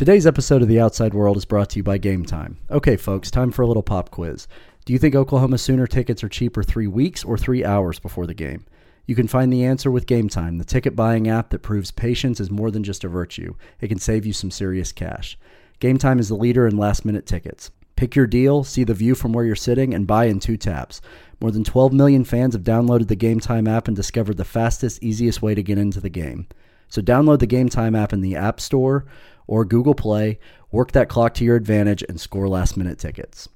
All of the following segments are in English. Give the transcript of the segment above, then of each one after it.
Today's episode of The Outside World is brought to you by Game Time. Okay, folks, time for a little pop quiz. Do you think Oklahoma Sooner tickets are cheaper three weeks or three hours before the game? You can find the answer with Game Time, the ticket buying app that proves patience is more than just a virtue. It can save you some serious cash. Game Time is the leader in last minute tickets. Pick your deal, see the view from where you're sitting, and buy in two taps. More than 12 million fans have downloaded the Game Time app and discovered the fastest, easiest way to get into the game. So download the Game Time app in the App Store or Google Play, work that clock to your advantage, and score last minute tickets.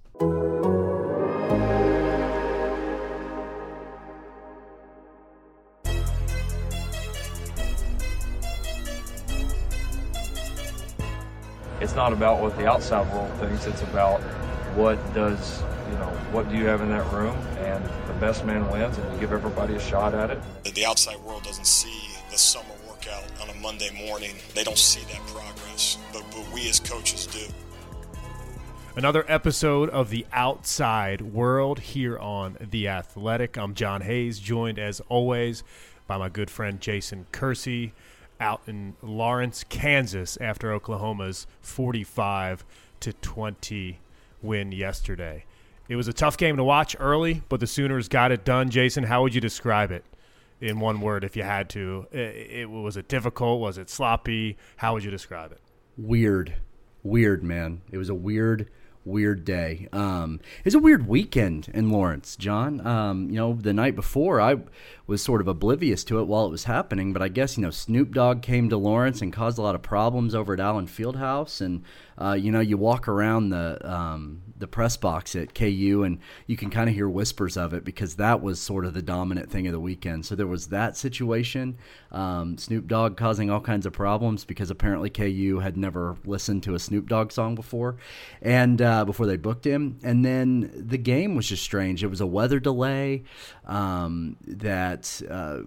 it's not about what the outside world thinks. It's about what does you know what do you have in that room, and the best man wins, and you give everybody a shot at it. The outside world doesn't see the summer workout on a Monday morning. They don't see that progress, but, but we as coaches do. Another episode of the Outside World here on The Athletic. I'm John Hayes, joined as always by my good friend Jason Kersey out in Lawrence, Kansas after Oklahoma's 45 to 20 win yesterday. It was a tough game to watch early, but the Sooners got it done. Jason, how would you describe it in one word if you had to? It, it was it difficult? Was it sloppy? How would you describe it? Weird. Weird, man. It was a weird weird day. Um, it was a weird weekend in Lawrence, John. Um, you know, the night before, I was sort of oblivious to it while it was happening, but I guess, you know, Snoop Dogg came to Lawrence and caused a lot of problems over at Allen Fieldhouse. And, uh, you know, you walk around the, um, the press box at KU and you can kind of hear whispers of it because that was sort of the dominant thing of the weekend. So there was that situation. Um, Snoop Dogg causing all kinds of problems because apparently KU had never listened to a Snoop Dogg song before. And, uh, before they booked him. And then the game was just strange. It was a weather delay um, that uh,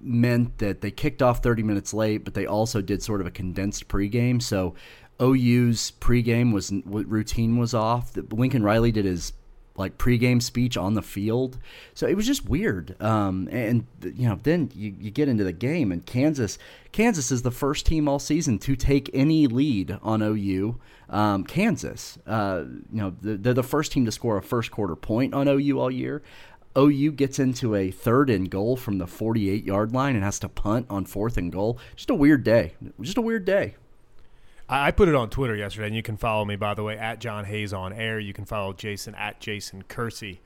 meant that they kicked off 30 minutes late, but they also did sort of a condensed pregame. So OU's pregame was routine was off. Lincoln Riley did his like pregame speech on the field. So it was just weird. Um, and you know, then you, you get into the game, and Kansas, Kansas is the first team all season to take any lead on OU. Um, Kansas, uh, you know, they're the first team to score a first quarter point on OU all year. OU gets into a third and goal from the 48 yard line and has to punt on fourth and goal. Just a weird day. Just a weird day. I put it on Twitter yesterday, and you can follow me, by the way, at John Hayes on air. You can follow Jason at Jason Kersey.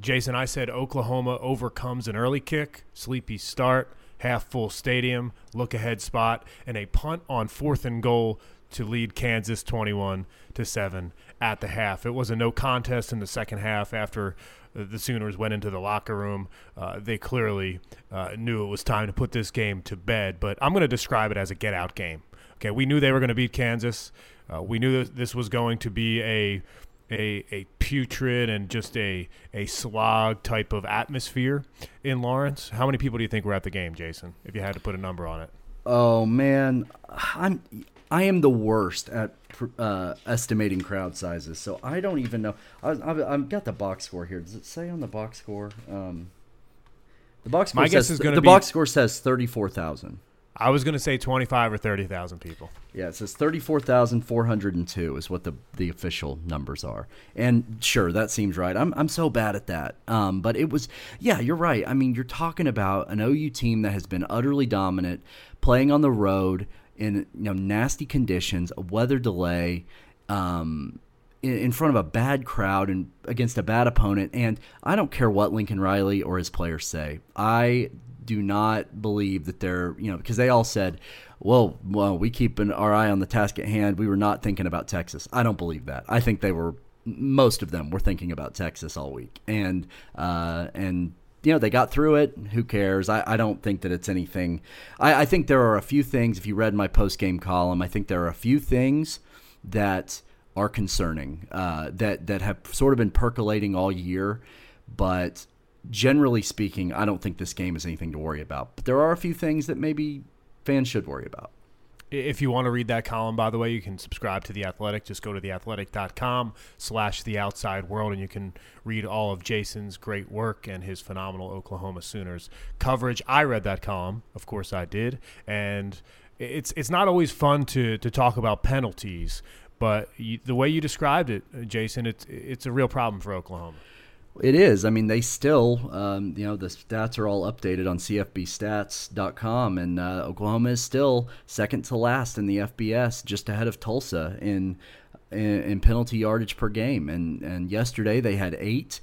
Jason, I said Oklahoma overcomes an early kick, sleepy start, half full stadium, look ahead spot, and a punt on fourth and goal to lead Kansas 21 to 7 at the half. It was a no contest in the second half after the Sooners went into the locker room. Uh, they clearly uh, knew it was time to put this game to bed, but I'm going to describe it as a get out game. Okay, we knew they were going to beat Kansas. Uh, we knew that this was going to be a a, a putrid and just a a slog type of atmosphere in Lawrence. How many people do you think were at the game, Jason? If you had to put a number on it. Oh man, I'm I am the worst at uh, estimating crowd sizes, so I don't even know. I, I've, I've, got the box score here. Does it say on the box score? Um, the box score My says, guess is going the be, box score says thirty four thousand. I was going to say 25 or 30,000 people. Yeah, it says 34,402 is what the, the official numbers are. And sure, that seems right. I'm, I'm so bad at that. Um, but it was, yeah, you're right. I mean, you're talking about an OU team that has been utterly dominant, playing on the road in you know nasty conditions, a weather delay, um, in, front of a bad crowd and against a bad opponent. And I don't care what Lincoln Riley or his players say. I do not believe that they're, you know, because they all said, well, well, we keep an, our eye on the task at hand. We were not thinking about Texas. I don't believe that. I think they were, most of them were thinking about Texas all week. And, uh, and, you know, they got through it. Who cares? I, I don't think that it's anything. I, I think there are a few things, if you read my post game column, I think there are a few things that are concerning uh, that, that have sort of been percolating all year. But generally speaking, I don't think this game is anything to worry about. But there are a few things that maybe fans should worry about. If you want to read that column, by the way, you can subscribe to The Athletic. Just go to theathletic.com slash the outside world, and you can read all of Jason's great work and his phenomenal Oklahoma Sooners coverage. I read that column. Of course I did. And it's it's not always fun to to talk about penalties, but you, the way you described it, uh, Jason, it's it's a real problem for Oklahoma. It is. I mean, they still, um, you know, the stats are all updated on CFBstats.com, and uh, Oklahoma is still second to last in the FBS, just ahead of Tulsa in, in, in penalty yardage per game. And and yesterday they had eight,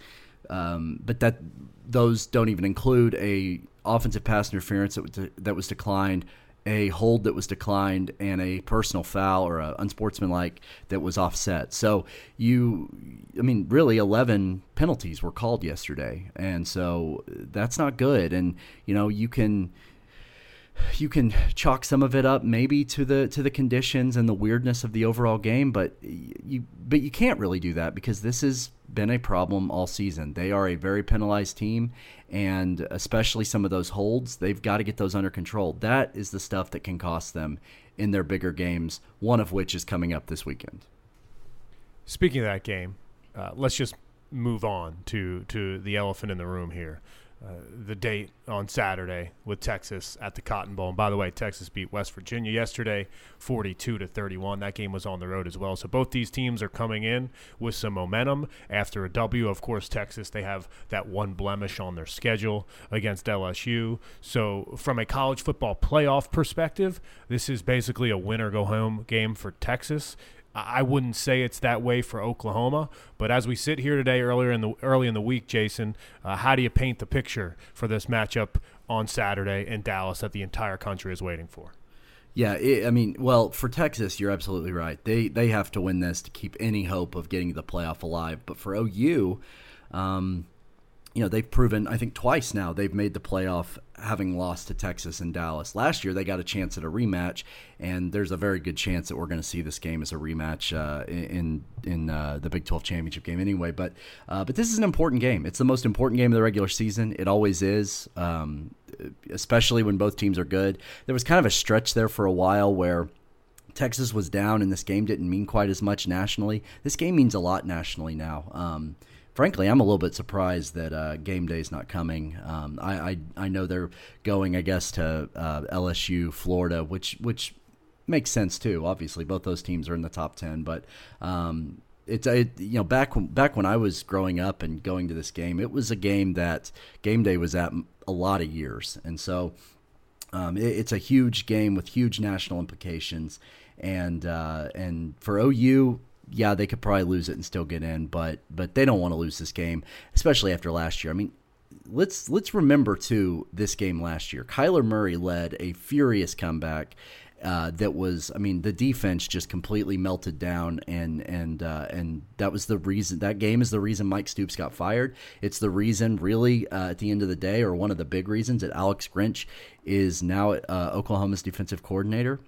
um, but that those don't even include a offensive pass interference that was, that was declined a hold that was declined and a personal foul or a unsportsmanlike that was offset. So you, I mean, really, eleven penalties were called yesterday, and so that's not good. And you know, you can you can chalk some of it up maybe to the to the conditions and the weirdness of the overall game, but you but you can't really do that because this has been a problem all season. They are a very penalized team, and especially some of those holds, they've got to get those under control. That is the stuff that can cost them in their bigger games. One of which is coming up this weekend. Speaking of that game, uh, let's just move on to to the elephant in the room here. Uh, the date on Saturday with Texas at the Cotton Bowl. And by the way, Texas beat West Virginia yesterday, 42 to 31. That game was on the road as well. So both these teams are coming in with some momentum after a W. Of course, Texas they have that one blemish on their schedule against LSU. So from a college football playoff perspective, this is basically a win or go home game for Texas. I wouldn't say it's that way for Oklahoma, but as we sit here today, earlier in the early in the week, Jason, uh, how do you paint the picture for this matchup on Saturday in Dallas that the entire country is waiting for? Yeah, it, I mean, well, for Texas, you're absolutely right. They they have to win this to keep any hope of getting the playoff alive. But for OU, um, you know, they've proven, I think, twice now they've made the playoff having lost to Texas and Dallas. Last year, they got a chance at a rematch, and there's a very good chance that we're going to see this game as a rematch uh, in in uh, the Big 12 championship game anyway. But uh, but this is an important game. It's the most important game of the regular season. It always is, um, especially when both teams are good. There was kind of a stretch there for a while where. Texas was down, and this game didn't mean quite as much nationally. This game means a lot nationally now. Um, frankly, I'm a little bit surprised that uh, game day's not coming. Um, I, I, I know they're going, I guess, to uh, LSU, Florida, which which makes sense too. Obviously, both those teams are in the top ten, but um, it's it, you know back when, back when I was growing up and going to this game, it was a game that game day was at a lot of years, and so. Um, it, it's a huge game with huge national implications, and uh, and for OU, yeah, they could probably lose it and still get in, but but they don't want to lose this game, especially after last year. I mean, let's let's remember too this game last year. Kyler Murray led a furious comeback. Uh, that was, I mean, the defense just completely melted down, and and uh, and that was the reason. That game is the reason Mike Stoops got fired. It's the reason, really, uh, at the end of the day, or one of the big reasons that Alex Grinch is now uh, Oklahoma's defensive coordinator.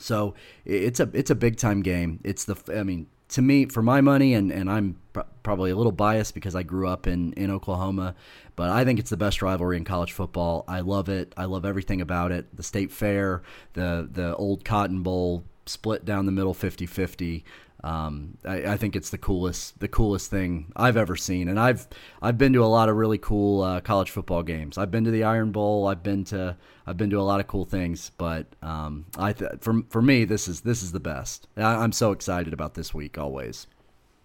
So it's a it's a big time game. It's the I mean to me for my money and and I'm pr- probably a little biased because I grew up in in Oklahoma, but I think it's the best rivalry in college football. I love it. I love everything about it. The state fair, the the old Cotton Bowl split down the middle 50-50. Um, I, I, think it's the coolest, the coolest thing I've ever seen, and I've I've been to a lot of really cool uh, college football games. I've been to the Iron Bowl. I've been to I've been to a lot of cool things, but um, I th- for for me this is this is the best. I, am so excited about this week always.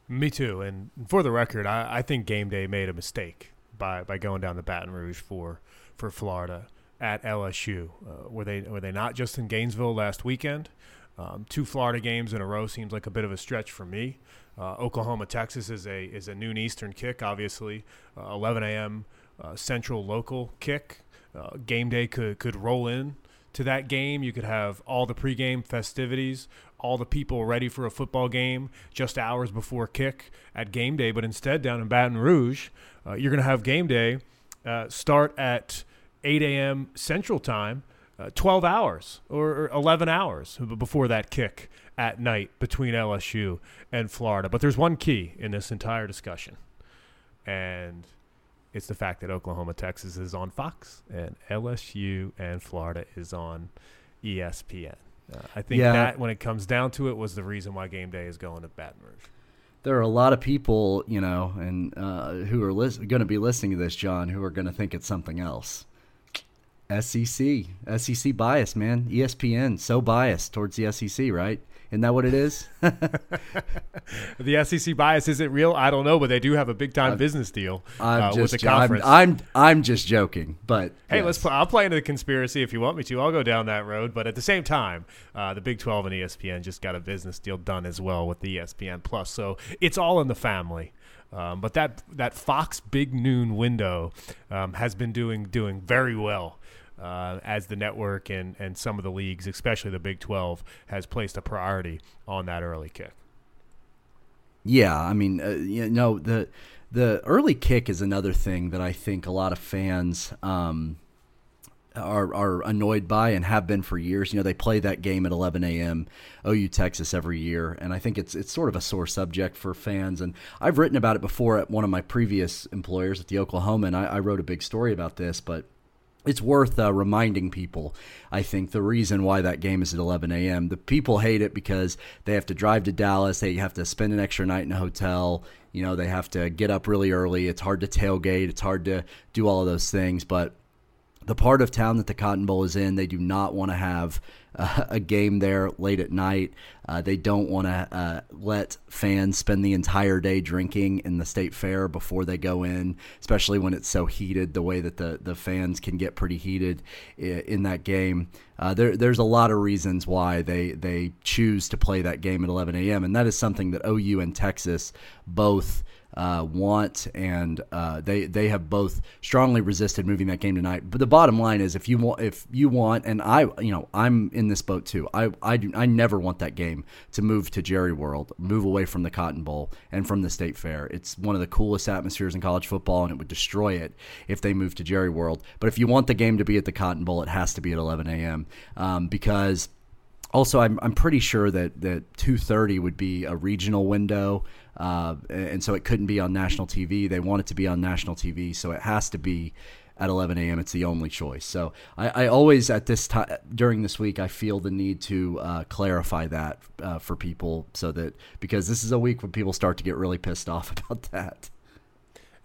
Me too. And for the record, I, I think Game Day made a mistake by by going down the Baton Rouge for for Florida at LSU. Uh, were they were they not just in Gainesville last weekend? Um, two Florida games in a row seems like a bit of a stretch for me. Uh, Oklahoma, Texas is a is a noon Eastern kick, obviously. Uh, 11 a.m. Uh, Central local kick. Uh, game day could could roll in to that game. You could have all the pregame festivities, all the people ready for a football game just hours before kick at game day. But instead, down in Baton Rouge, uh, you're going to have game day uh, start at 8 a.m. Central Time uh, 12 hours or 11 hours before that kick at night between LSU and Florida. But there's one key in this entire discussion, and it's the fact that Oklahoma, Texas is on Fox, and LSU and Florida is on ESPN. Uh, I think yeah. that, when it comes down to it, was the reason why game day is going to Baton Rouge. There are a lot of people, you know, and uh, who are lis- going to be listening to this, John, who are going to think it's something else. SEC, SEC bias, man. ESPN so biased towards the SEC, right? Isn't that what it is? the SEC bias isn't real. I don't know, but they do have a big time business deal I'm uh, with the conference. I'm, I'm, I'm just joking, but Hey, yes. let's. Play, I'll play into the conspiracy if you want me to. I'll go down that road. But at the same time, uh, the Big 12 and ESPN just got a business deal done as well with the ESPN Plus, so it's all in the family. Um, but that that Fox Big Noon window um, has been doing doing very well. Uh, as the network and, and some of the leagues, especially the Big 12, has placed a priority on that early kick. Yeah, I mean, uh, you know, the the early kick is another thing that I think a lot of fans um, are are annoyed by and have been for years. You know, they play that game at 11 a.m. OU Texas every year, and I think it's it's sort of a sore subject for fans. And I've written about it before at one of my previous employers at the Oklahoman, and I, I wrote a big story about this, but it's worth uh, reminding people. I think the reason why that game is at 11 a.m. The people hate it because they have to drive to Dallas. They have to spend an extra night in a hotel. You know, they have to get up really early. It's hard to tailgate. It's hard to do all of those things. But the part of town that the Cotton Bowl is in, they do not want to have uh, a game there late at night. Uh, they don't want to uh, let fans spend the entire day drinking in the state fair before they go in, especially when it's so heated. The way that the, the fans can get pretty heated in, that game. Uh, there, there's a lot of reasons why they they choose to play that game at 11 a.m. and that is something that OU and Texas both uh, want, and uh, they they have both strongly resisted moving that game tonight. But the bottom line is, if you want, if you want, and I, you know, I'm in this boat too. I I do I never want that game to move to Jerry World, move away from the Cotton Bowl and from the State Fair. It's one of the coolest atmospheres in college football, and it would destroy it if they moved to Jerry World. But if you want the game to be at the Cotton Bowl, it has to be at 11 a.m. Um, because also I'm, I'm pretty sure that, that 2.30 would be a regional window uh, and so it couldn't be on national tv they want it to be on national tv so it has to be at 11 a.m it's the only choice. So i, I always at this time during this week i feel the need to uh, clarify that uh, for people so that because this is a week when people start to get really pissed off about that.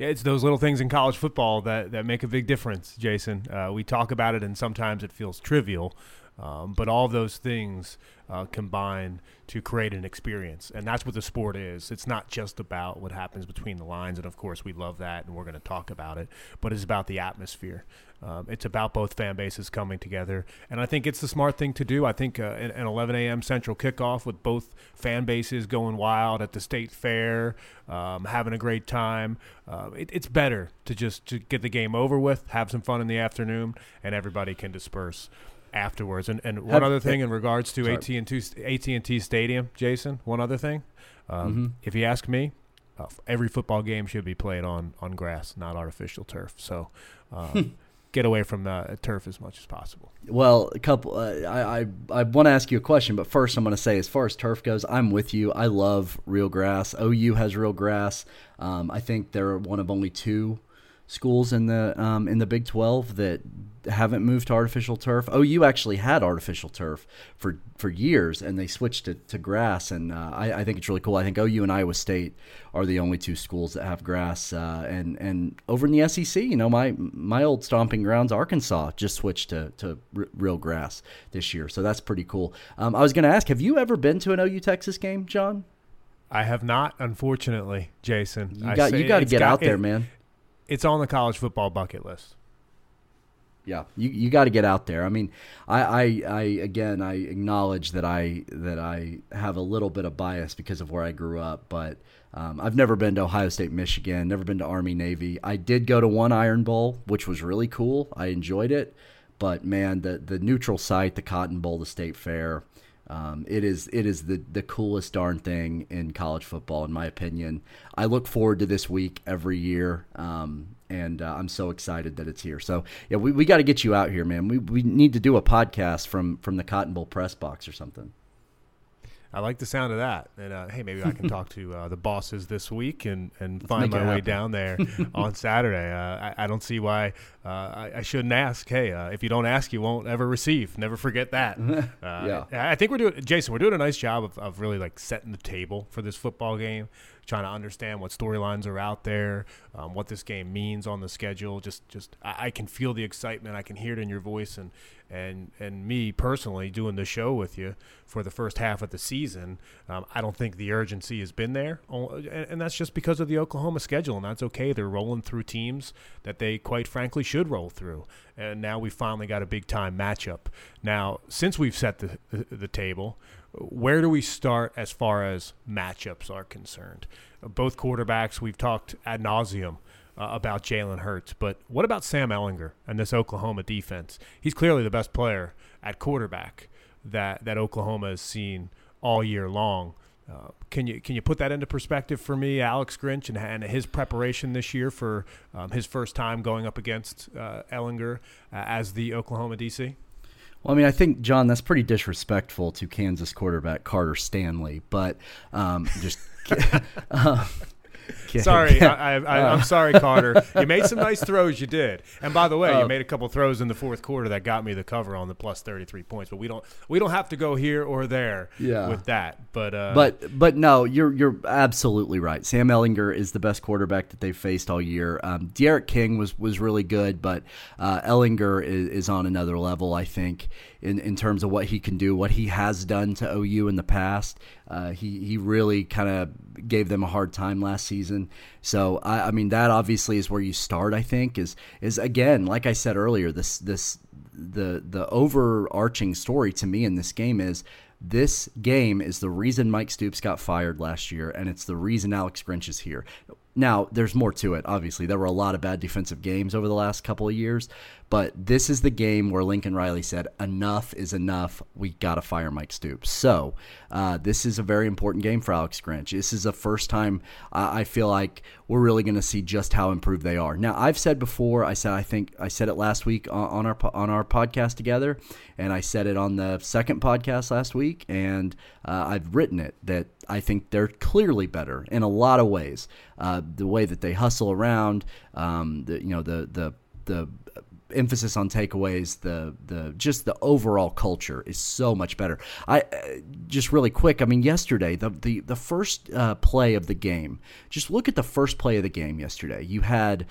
Yeah, it's those little things in college football that, that make a big difference, Jason. Uh, we talk about it, and sometimes it feels trivial, um, but all those things uh, combine to create an experience, and that's what the sport is. It's not just about what happens between the lines, and of course we love that, and we're going to talk about it. But it's about the atmosphere. Um, it's about both fan bases coming together, and I think it's the smart thing to do. I think uh, an, an 11 a.m. Central kickoff with both fan bases going wild at the state fair, um, having a great time. Uh, it, it's better to just to get the game over with, have some fun in the afternoon, and everybody can disperse afterwards. And and one Have- other thing in regards to AT and AT and T Stadium, Jason. One other thing, um, if you ask me, uh, every football game should be played on on grass, not artificial turf. So. Um, Get away from the turf as much as possible. Well, a couple. Uh, I I, I want to ask you a question, but first I'm going to say, as far as turf goes, I'm with you. I love real grass. OU has real grass. Um, I think they're one of only two schools in the um, in the Big 12 that haven't moved to artificial turf. OU actually had artificial turf for for years, and they switched it to grass. And uh, I, I think it's really cool. I think OU and Iowa State are the only two schools that have grass. Uh, and and over in the SEC, you know, my my old stomping grounds, Arkansas, just switched to to r- real grass this year. So that's pretty cool. Um, I was going to ask, have you ever been to an OU Texas game, John? I have not, unfortunately, Jason. You got you got to get out it- there, man. It's on the college football bucket list. Yeah, you, you got to get out there. I mean, I, I, I again I acknowledge that I that I have a little bit of bias because of where I grew up, but um, I've never been to Ohio State, Michigan, never been to Army, Navy. I did go to one Iron Bowl, which was really cool. I enjoyed it, but man, the the neutral site, the Cotton Bowl, the State Fair. Um, it is it is the the coolest darn thing in college football, in my opinion. I look forward to this week every year, um, and uh, I'm so excited that it's here. So yeah, we, we got to get you out here, man. We we need to do a podcast from from the Cotton Bowl press box or something. I like the sound of that. And uh, hey, maybe I can talk to uh, the bosses this week and, and find make it my way down there on Saturday. Uh, I, I don't see why uh, I, I shouldn't ask. Hey, uh, if you don't ask, you won't ever receive. Never forget that. Uh, Yeah. I think we're doing, Jason, we're doing a nice job of, of really like setting the table for this football game. trying to understand what storylines are out there, um, what this game means on the schedule. Just, just I, I, can feel the excitement. I can hear it in your voice, and and and me personally doing the show with you for the first half of the season. Um, I don't think the urgency has been there, and, and that's just because of the Oklahoma schedule, and that's okay. They're rolling through teams that they quite frankly should roll through, and now we finally got a big time matchup. Now, since we've set the, the, the table where do we start as far as matchups are concerned? Both quarterbacks, we've talked ad nauseum uh, about Jalen Hurts, but what about Sam Ehlinger and this Oklahoma defense? He's clearly the best player at quarterback that, that Oklahoma has seen all year long. Uh, can you can you put that into perspective for me, Alex Grinch, and, and his preparation this year for um, his first time going up against uh, Ehlinger uh, as the Oklahoma DC? Well, I mean, I think John, that's pretty disrespectful to Kansas quarterback Carter Stanley, but um, just. sorry, I, am sorry, Carter. You made some nice throws. You did, and by the way, you made a couple throws in the fourth quarter that got me the cover on the plus 33 points. But we don't we don't have to go here or there yeah. with that. But uh, but but no, you're you're absolutely right. Sam Ehlinger is the best quarterback that they've faced all year. Um, D'Eriq King was was really good, but uh, Ehlinger is, is on another level. I think in, in terms of what he can do, what he has done to OU in the past. Uh, he he really kind of gave them a hard time last season. So I, I mean that obviously is where you start. I think is is again like I said earlier. This this the the overarching story to me in this game is this game is the reason Mike Stoops got fired last year, and it's the reason Alex Grinch is here. Now, there's more to it, obviously. There were a lot of bad defensive games over the last couple of years, but this is the game where Lincoln Riley said, enough is enough. We got to fire Mike Stoops. So uh, this is a very important game for Alex Grinch. This is the first time uh, I feel like we're really going to see just how improved they are. Now, I've said before, I said, I think I said it last week on, on our, on our podcast together, and I said it on the second podcast last week, and uh, I've written it that I think they're clearly better in a lot of ways. Uh, the way that they hustle around, um, the, you know, the, the, the emphasis on takeaways, the the just the overall culture is so much better. I uh, just really quick. I mean, yesterday the the the first uh, play of the game. Just look at the first play of the game yesterday. You had.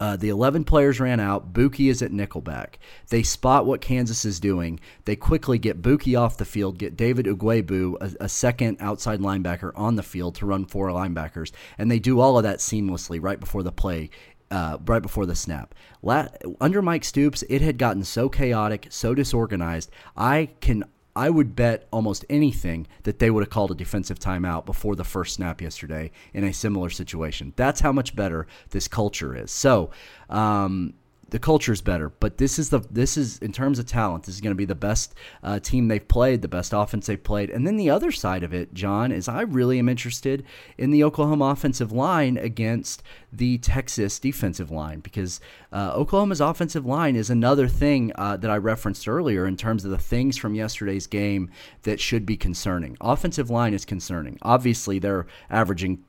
Uh, the 11 players ran out. Buki is at nickelback. They spot what Kansas is doing. They quickly get Buki off the field, get David Ugwoegbu, a, a, second outside linebacker, on the field to run four linebackers. And they do all of that seamlessly right before the play uh, right before the snap. La- under Mike Stoops, it had gotten so chaotic, so disorganized. I can I would bet almost anything that they would have called a defensive timeout before the first snap yesterday in a similar situation. That's how much better this culture is. So, um, the culture is better. But this is the this is in terms of talent. This is going to be the best uh, team they've played, the best offense they've played. And then the other side of it, John, is I really am interested in the Oklahoma offensive line against the Texas defensive line because uh, Oklahoma's offensive line is another thing uh, that I referenced earlier in terms of the things from yesterday's game that should be concerning. Offensive line is concerning. Obviously, they're averaging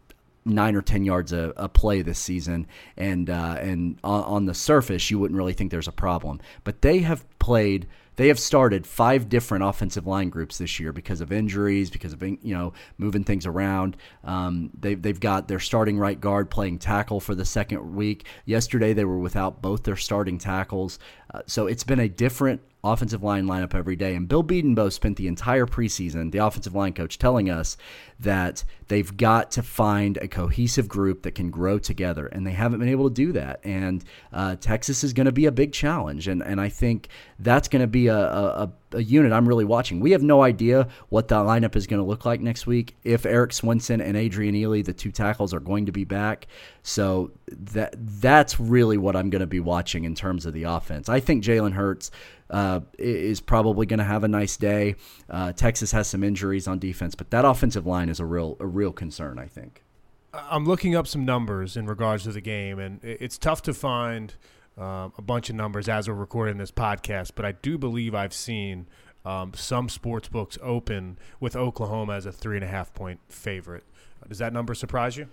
nine or ten yards a, a play this season, and uh, and on, on, the surface you wouldn't really think there's a problem. But they have played. They have started five different offensive line groups this year because of injuries, because of you know moving things around. Um, they've they've got their starting right guard playing tackle for the second week. Yesterday they were without both their starting tackles, so it's been a different offensive line lineup every day. And Bill Bedenbaugh spent the entire preseason, the offensive line coach, telling us that they've got to find a cohesive group that can grow together, and they haven't been able to do that. And uh, Texas is going to be a big challenge, and and I think that's going to be a, a, a unit I'm really watching. We have no idea what the lineup is going to look like next week. If Erik Swenson and Adrian Ealy, the two tackles, are going to be back, so that that's really what I'm going to be watching in terms of the offense. I think Jalen Hurts uh, is probably going to have a nice day. Uh, Texas has some injuries on defense, but that offensive line is a real a real concern. I think. I'm looking up some numbers in regards to the game, and it's tough to find um, a bunch of numbers as we're recording this podcast. But I do believe I've seen um, some sports books open with Oklahoma as a three and a half point favorite. Does that number surprise you?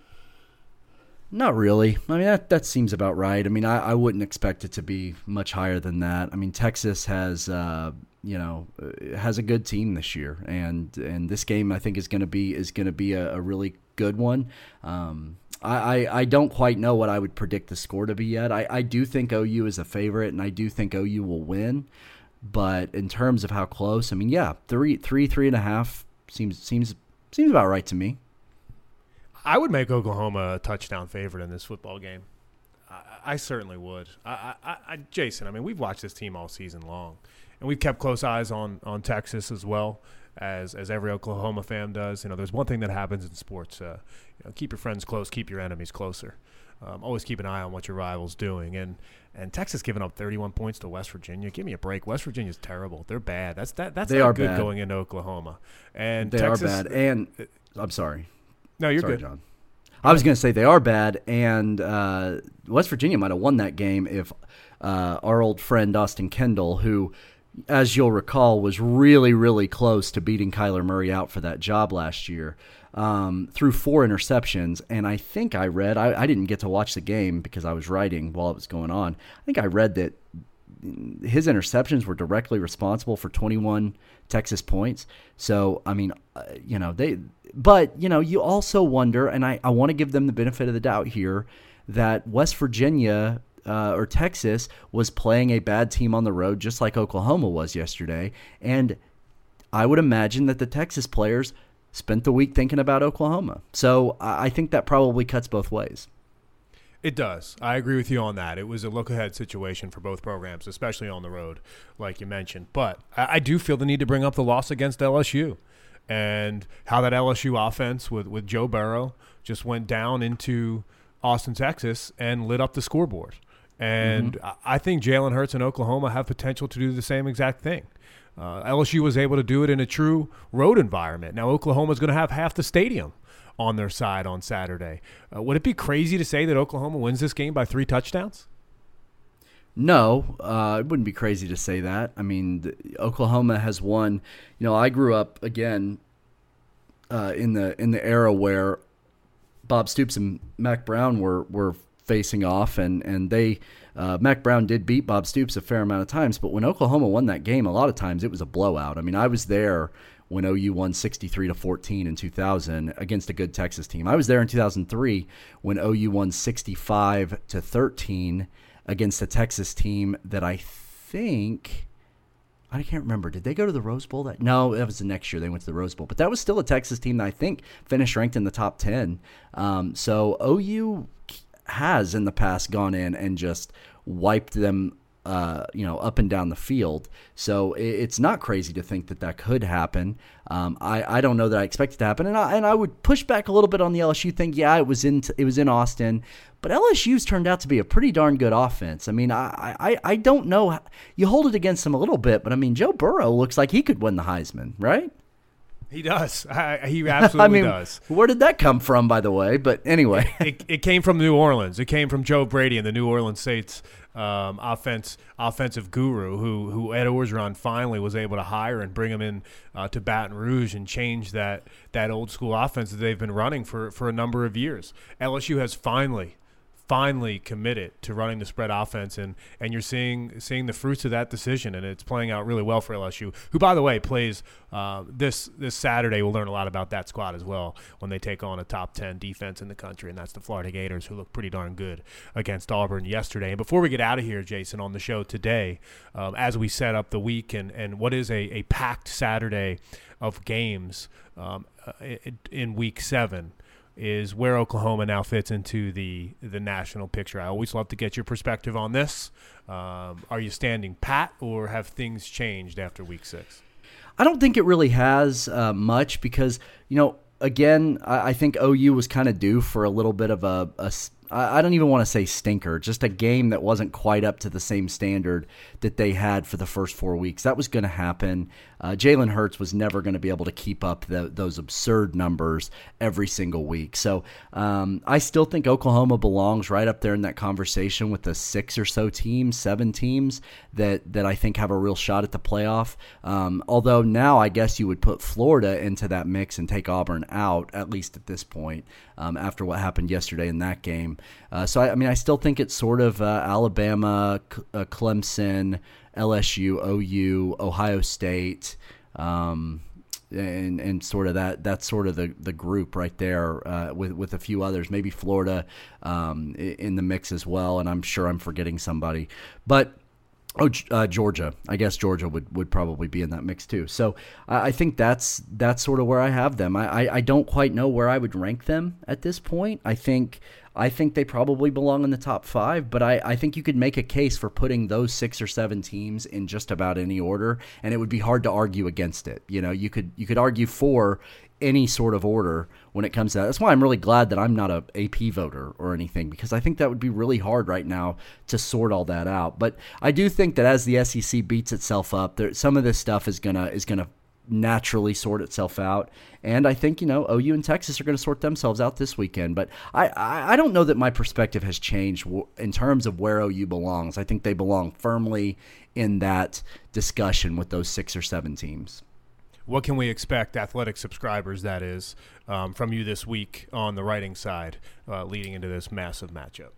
Not really. I mean, that, that seems about right. I mean, I, I wouldn't expect it to be much higher than that. I mean, Texas has uh, you know, uh, has a good team this year, and and this game I think is going to be is going to be a, a, really good one. Um, I, I, don't quite know what I would predict the score to be yet. I, I do think OU is a favorite, and I do think OU will win. But in terms of how close, I mean, yeah, three three three and a half seems seems seems about right to me. I would make Oklahoma a touchdown favorite in this football game. I, I certainly would. I, I, I, Jason, I mean, we've watched this team all season long, and we've kept close eyes on on Texas as well as as every Oklahoma fan does. You know, there's one thing that happens in sports: uh, you know, keep your friends close, keep your enemies closer. Um, always keep an eye on what your rival's doing. And and Texas giving up 31 points to West Virginia. Give me a break. West Virginia's terrible. They're bad. That's that. That's they not are good bad. going into Oklahoma. And they Texas, are bad. And I'm sorry. No, you're sorry, good. John. I was going to say they are bad, and uh, West Virginia might have won that game if uh, our old friend Austin Kendall, who, as you'll recall, was really, really close to beating Kyler Murray out for that job last year, um, threw four interceptions. And I think I read, I, I didn't get to watch the game because I was writing while it was going on. I think I read that his interceptions were directly responsible for 21 Texas points. So, I mean, uh, you know, they, but, you know, you also wonder, and I, I want to give them the benefit of the doubt here, that West Virginia uh, or Texas was playing a bad team on the road, just like Oklahoma was yesterday. And I would imagine that the Texas players spent the week thinking about Oklahoma. So I think that probably cuts both ways. It does. I agree with you on that. It was a look ahead situation for both programs, especially on the road, like you mentioned. But I, do feel the need to bring up the loss against LSU and how that LSU offense with, with Joe Burrow just went down into Austin, Texas and lit up the scoreboard. And mm-hmm. I think Jalen Hurts and Oklahoma have potential to do the same exact thing. Uh, LSU was able to do it in a true road environment. Now Oklahoma is going to have half the stadium on their side on Saturday. Uh, would it be crazy to say that Oklahoma wins this game by three touchdowns? No, uh, it wouldn't be crazy to say that. I mean, the, Oklahoma has won. You know, I grew up again uh, in the in the era where Bob Stoops and Mack Brown were were facing off, and and they uh, Mack Brown did beat Bob Stoops a fair amount of times. But when Oklahoma won that game, a lot of times it was a blowout. I mean, I was there when OU won 63 to 14 in 2000 against a good Texas team. I was there in 2003 when OU won 65 to 13 against a Texas team that I think I can't remember. Did they go to the Rose Bowl? That no, that was the next year they went to the Rose Bowl. But that was still a Texas team that I think finished ranked in the top ten. Um, so OU has in the past gone in and just wiped them uh, you know, up and down the field. So it's not crazy to think that that could happen. Um, I, I don't know that I expect it to happen, and I, and I would push back a little bit on the LSU thing. Yeah, it was in it was in Austin, but LSU's turned out to be a pretty darn good offense. I mean, I, I, I don't know. You hold it against them a little bit, but I mean, Joe Burrow looks like he could win the Heisman, right? He does. I, he absolutely I mean, does. Where did that come from, by the way? But anyway, it, it, came from New Orleans. It came from Joe Brady and the New Orleans Saints um, offense offensive guru, who who Ed Orgeron finally was able to hire and bring him in uh, to Baton Rouge and change that that old school offense that they've been running for for a number of years. LSU has finally finally committed to running the spread offense, and and you're seeing seeing the fruits of that decision, and it's playing out really well for LSU, who by the way plays uh, this this Saturday. We'll learn a lot about that squad as well when they take on a top ten defense in the country, and that's the Florida Gators, who look pretty darn good against Auburn yesterday. And before we get out of here, Jason, on the show today, um, as we set up the week and and what is a a packed Saturday of games um, uh, in Week Seven is where Oklahoma now fits into the the national picture. I always love to get your perspective on this. Um, are you standing pat, or have things changed after Week Six? I don't think it really has uh, much because you know, again, I, I think OU was kind of due for a little bit of a, a I don't even want to say stinker, just a game that wasn't quite up to the same standard that they had for the first four weeks. That was going to happen. Uh, Jalen Hurts was never going to be able to keep up the, those absurd numbers every single week. So um, I still think Oklahoma belongs right up there in that conversation with the six or so teams, seven teams that, that I think have a real shot at the playoff. Um, although now I guess you would put Florida into that mix and take Auburn out, at least at this point, um, after what happened yesterday in that game. Uh, so I, I, mean, I still think it's sort of uh, Alabama, C- uh, Clemson, LSU, OU, Ohio State. Um, and and sort of that that's sort of the, the group right there uh, with with a few others, maybe Florida um, in the mix as well, and I'm sure I'm forgetting somebody, but. Oh, uh, Georgia. I guess Georgia would, would probably be in that mix too. So I think that's that's sort of where I have them. I, I, I don't quite know where I would rank them at this point. I think I think they probably belong in the top five, but I, I think you could make a case for putting those six or seven teams in just about any order, and it would be hard to argue against it. You know, you could you could argue for any sort of order when it comes to that. That's why I'm really glad that I'm not a AP voter or anything because I think that would be really hard right now to sort all that out. But I do think that as the SEC beats itself up, there, some of this stuff is gonna is gonna naturally sort itself out. And I think, you know, OU and Texas are going to sort themselves out this weekend. But I, I, I, don't know that my perspective has changed in terms of where OU belongs. I think they belong firmly in that discussion with those six or seven teams. What can we expect, athletic subscribers, that is, um, from you this week on the writing side uh, leading into this massive matchup?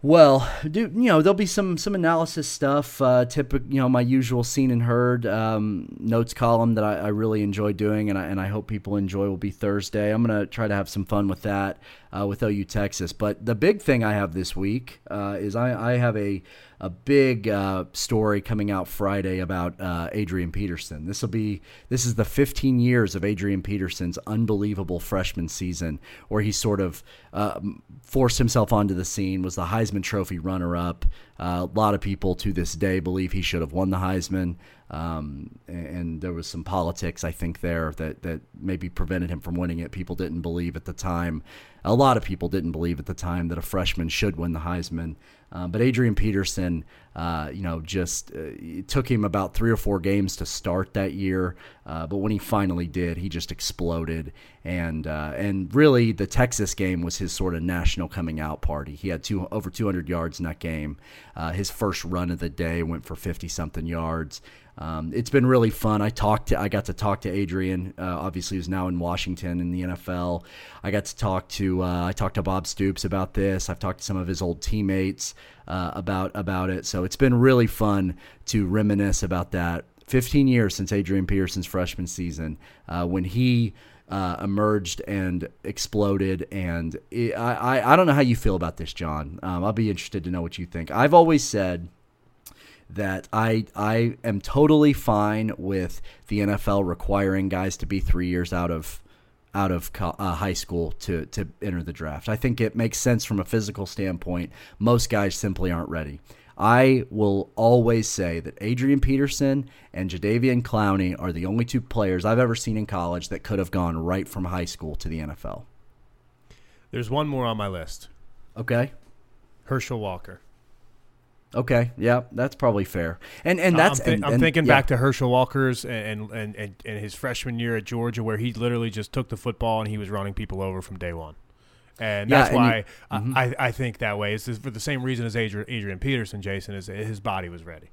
Well, do you know there'll be some some analysis stuff, uh, typical you know my usual seen and heard um, notes column that I, I, really enjoy doing, and I and I hope people enjoy. Will be Thursday. I'm gonna try to have some fun with that uh, with OU Texas. But the big thing I have this week uh, is I, I have a a big uh, story coming out Friday about uh, Adrian Peterson. This will be this is the 15 years of Adrian Peterson's unbelievable freshman season, where he sort of uh, forced himself onto the scene. Was the Heisman Trophy runner-up. Uh, a lot of people to this day believe he should have won the Heisman. Um, and there was some politics, I think, there that, that maybe prevented him from winning it. People didn't believe at the time. A lot of people didn't believe at the time that a freshman should win the Heisman. Uh, but Adrian Peterson, uh, you know, just uh, it took him about three or four games to start that year. Uh, but when he finally did, he just exploded. And uh, and really, the Texas game was his sort of national coming out party. He had two over 200 yards in that game. His first run of the day went for 50 something yards. Um, it's been really fun. I talked to, I got to talk to Adrian. Uh, obviously, who's now in Washington in the NFL. I got to talk to, uh, I talked to Bob Stoops about this. I've talked to some of his old teammates uh, about about it. So it's been really fun to reminisce about that. 15 years since Adrian Peterson's freshman season, uh, when he uh, emerged and exploded. And it, I, I, don't know how you feel about this, John. Um, I'll be interested to know what you think. I've always said that I I am totally fine with the NFL requiring guys to be three years out of out of uh, high school to to enter the draft. I think it makes sense from a physical standpoint. Most guys simply aren't ready. I will always say that Adrian Peterson and Jadeveon Clowney are the only two players I've ever seen in college that could have gone right from high school to the NFL. There's one more on my list. Okay. Herschel Walker. Okay, yeah, that's probably fair. And and that's I'm, th- and, I'm and, thinking yeah. back to Herschel Walker's and, and and and his freshman year at Georgia, where he literally just took the football and he was running people over from day one. And that's Yeah, why you- mm-hmm. I, I think that way. It's for the same reason as Adrian, Adrian Peterson, Jason, is his body was ready.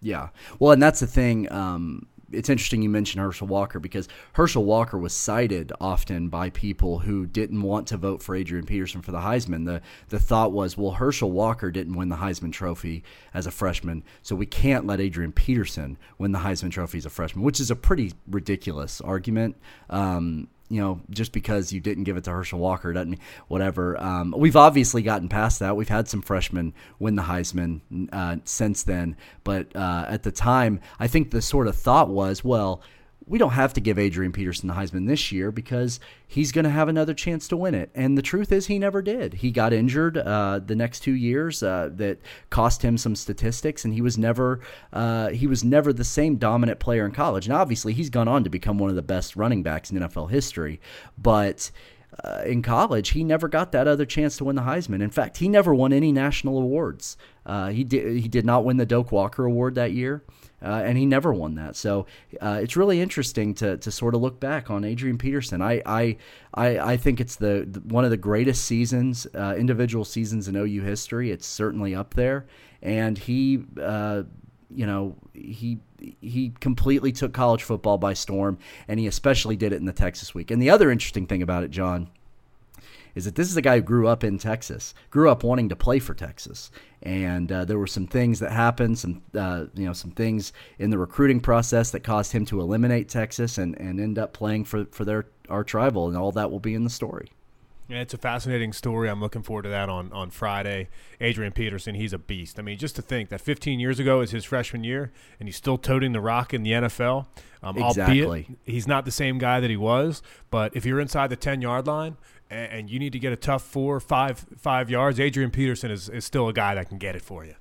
Yeah. Well, and that's the thing. Um, it's interesting you mentioned Herschel Walker because Herschel Walker was cited often by people who didn't want to vote for Adrian Peterson for the Heisman. The the thought was, well, Herschel Walker didn't win the Heisman Trophy as a freshman, so we can't let Adrian Peterson win the Heisman Trophy as a freshman, which is a pretty ridiculous argument. Um, you know, just because you didn't give it to Herschel Walker doesn't mean whatever. Um, we've obviously gotten past that. We've had some freshmen win the Heisman uh, since then, but uh, at the time, I think the sort of thought was, well, we don't have to give Adrian Peterson the Heisman this year because he's going to have another chance to win it. And the truth is, he never did. He got injured uh, the next two years uh, that cost him some statistics, and he was never uh, he was never the same dominant player in college. And obviously, he's gone on to become one of the best running backs in NFL history, but. Uh, in college, he never got that other chance to win the Heisman. In fact, he never won any national awards. Uh, he did. He did not win the Doak Walker Award that year uh, and he never won that. So uh, it's really interesting to, to sort of look back on Adrian Peterson. I I, I, I think it's the, the one of the greatest seasons, uh, individual seasons in OU history. It's certainly up there, and he. Uh, you know, he he completely took college football by storm, and he especially did it in the Texas week. And the other interesting thing about it, John, is that this is a guy who grew up in Texas, grew up wanting to play for Texas, and uh, there were some things that happened, some uh, you know some things in the recruiting process that caused him to eliminate Texas and, and end up playing for for their our tribal, and all that will be in the story. Yeah, it's a fascinating story. I'm looking forward to that on, on Friday. Adrian Peterson, he's a beast. I mean, just to think that 15 years ago is his freshman year, and he's still toting the rock in the NFL. Um, exactly. he's not the same guy that he was, but if you're inside the 10 yard line and, and you need to get a tough four, five, five yards, Adrian Peterson is, is still a guy that can get it for you.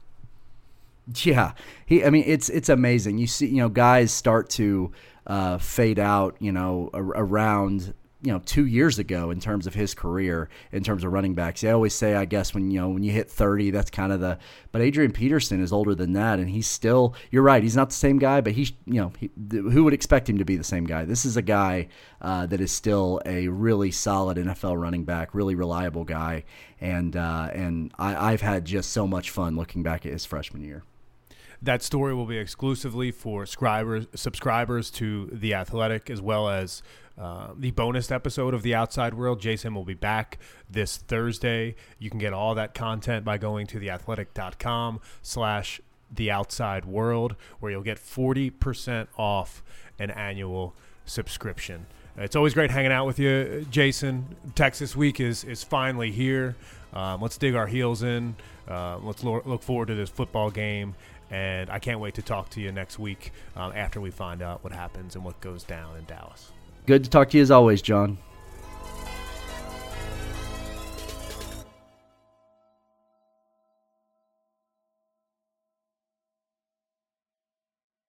Yeah, he. I mean, it's it's amazing. You see, you know, guys start to uh, fade out, you know, around you know two years ago in terms of his career in terms of running backs. They always say, I guess when you know when you hit thirty, that's kind of the. But Adrian Peterson is older than that, and he's still. You're right. He's not the same guy, but he's you know he, who would expect him to be the same guy? This is a guy uh, that is still a really solid NFL running back, really reliable guy, and uh, and I, I've had just so much fun looking back at his freshman year. That story will be exclusively for subscribers subscribers to the Athletic, as well as uh, the bonus episode of The Outside World. Jason will be back this Thursday. You can get all that content by going to theathletic.com slash The Outside World, where you'll get 40% off an annual subscription. It's always great hanging out with you, Jason. Texas Week is, is finally here. Um, let's dig our heels in. Uh, let's lo- look forward to this football game. And I can't wait to talk to you next week um, after we find out what happens and what goes down in Dallas. Good to talk to you as always, John.